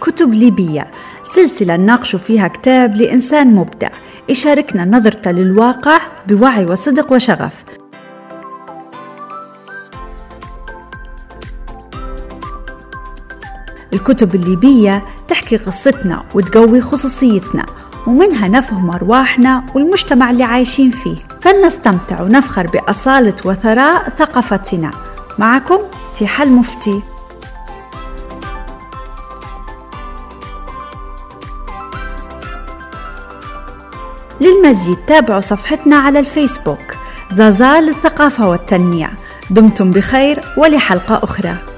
كتب ليبية. سلسلة نناقش فيها كتاب لإنسان مبدع. يشاركنا نظرته للواقع بوعي وصدق وشغف. الكتب الليبية تحكي قصتنا وتقوي خصوصيتنا ومنها نفهم أرواحنا والمجتمع اللي عايشين فيه. فلنستمتع ونفخر بأصالة وثراء ثقافتنا. معكم تيحة المفتي للمزيد تابعوا صفحتنا على الفيسبوك. زازال الثقافة والتنمية. دمتم بخير ولحلقة أخرى.